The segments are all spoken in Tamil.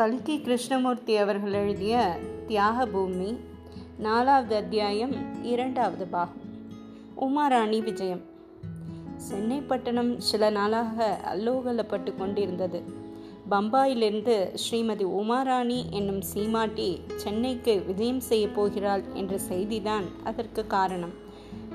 கல்கி கிருஷ்ணமூர்த்தி அவர்கள் எழுதிய தியாக பூமி நாலாவது அத்தியாயம் இரண்டாவது பாகம். உமாராணி விஜயம். சென்னை பட்டணம் சில நாளாக அல்லோகலப்பட்டு கொண்டிருந்தது. பம்பாயிலிருந்து ஸ்ரீமதி உமாராணி என்னும் சீமாட்டி சென்னைக்கு விஜயம் செய்ய போகிறாள் என்ற செய்திதான் அதற்கு காரணம்.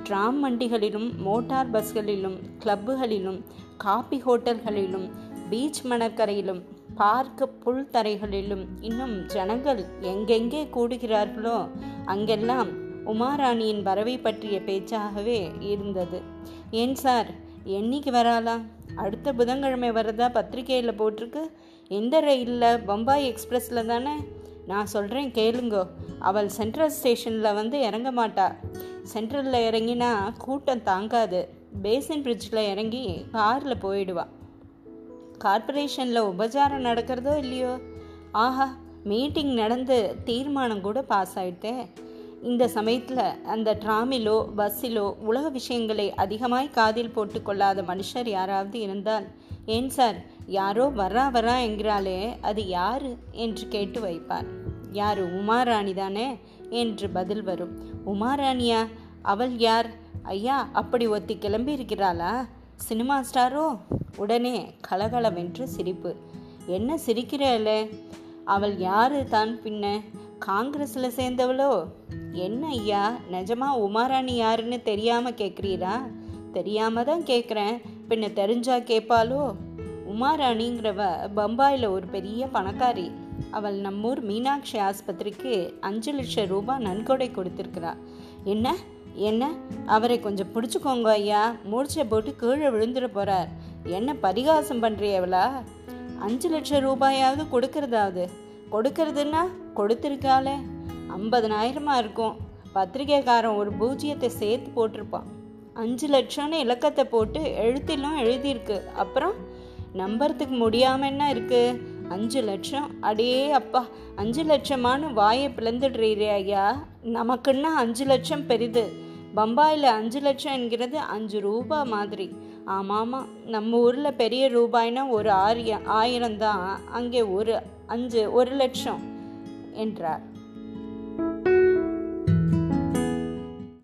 டிராம் வண்டிகளிலும் மோட்டார் பஸ்களிலும் கிளப்புகளிலும் காபி ஹோட்டல்களிலும் பீச் மணற்கரையிலும் பார்க்க புல் தரைகளிலும் இன்னும் ஜனங்கள் எங்கெங்கே கூடுகிறார்களோ அங்கெல்லாம் உமாராணியின் வரவை பற்றிய பேச்சாகவே இருந்தது. ஏன் சார் என்னைக்கு வராளா அடுத்த புதன்கிழமை வரதா பத்திரிகையில் போட்டிருக்கு? எந்த ரயிலில் பம்பாய் எக்ஸ்பிரஸில் தானே? நான் சொல்கிறேன் கேளுங்கோ. அவள் சென்ட்ரல் ஸ்டேஷனில் வந்து இறங்க மாட்டா. சென்ட்ரலில் இறங்கினா கூட்டம் தாங்காது. பேசின் பிரிட்ஜில் இறங்கி காரில் போயிடுவாள் கார்பரேஷனில் உபச்சாரம் நடக்கிறதோ இல்லையோ? ஆஹா மீட்டிங் நடந்து தீர்மானம் கூட பாஸ் ஆயிட்டே. இந்த சமயத்தில் அந்த ட்ராமிலோ பஸ்ஸிலோ உலக விஷயங்களை அதிகமாய் காதில் போட்டுக்கொள்ளாத மனுஷர் யாராவது இருந்தால் ஏன் சார் யாரோ வரா வரா என்கிறாளே அது யாரு என்று கேட்டு வைப்பார். யார் உமாராணி தானே? என்று பதில் வரும். உமாராணியா? அவள் யார்? ஐயா அப்படி ஒத்தி கிளம்பி இருக்கிறாளா சினிமா ஸ்டாரோ? உடனே கலகலவென்று சிரிப்பு. என்ன சிரிக்கிறேளே? அவள் யாரு தான் பின்ன? காங்கிரஸில் சேர்ந்தவளோ? என்ன ஐயா நிஜமா உமாராணி யாருன்னு தெரியாமல் கேட்குறீரா தெரியாம தான் கேட்குறேன் பின்ன தெரிஞ்சா கேட்பாளோ உமாராணிங்கிறவ பம்பாயில் ஒரு பெரிய பணக்காரி. அவள் நம்மூர் மீனாட்சி ஆஸ்பத்திரிக்கு அஞ்சு லட்சம் ரூபாய் நன்கொடை கொடுத்துருக்குறா. என்ன? என்ன? அவரை கொஞ்சம் பிடிச்சிக்கோங்க ஐயா. மூர்ச்சை போட்டு கீழே விழுந்துட போகிறார் என்ன பரிகாசம் பண்ணுறியவளா அஞ்சு லட்சம் ரூபாயாவது கொடுக்கறதாவது. கொடுக்கறதுன்னா கொடுத்துருக்காளே. ஐம்பதனாயிரமாக இருக்கும். பத்திரிகைக்காரன் ஒரு பூஜ்ஜியத்தை சேர்த்து போட்டிருப்பான். அஞ்சு லட்சம்னு இலக்கத்தை போட்டு எழுத்திலும் எழுதியிருக்கு. அப்புறம் நம்புறதுக்கு முடியாம என்ன இருக்கு? அஞ்சு லட்சம்? அடே அப்பா அஞ்சு லட்சமானு வாயை பிளந்துடுறீரே ஐயா. நமக்குன்னா அஞ்சு லட்சம் பெரிது. பம்பாயில் அஞ்சு லட்சம் என்கிறது அஞ்சு ரூபா மாதிரி. ஆமாம் நம்ம ஊரில் பெரிய ரூபாய்னா ஒரு ஆரிய ஆயிரம் தான். அங்கே ஒரு அஞ்சு ஒரு லட்சம் என்றார்.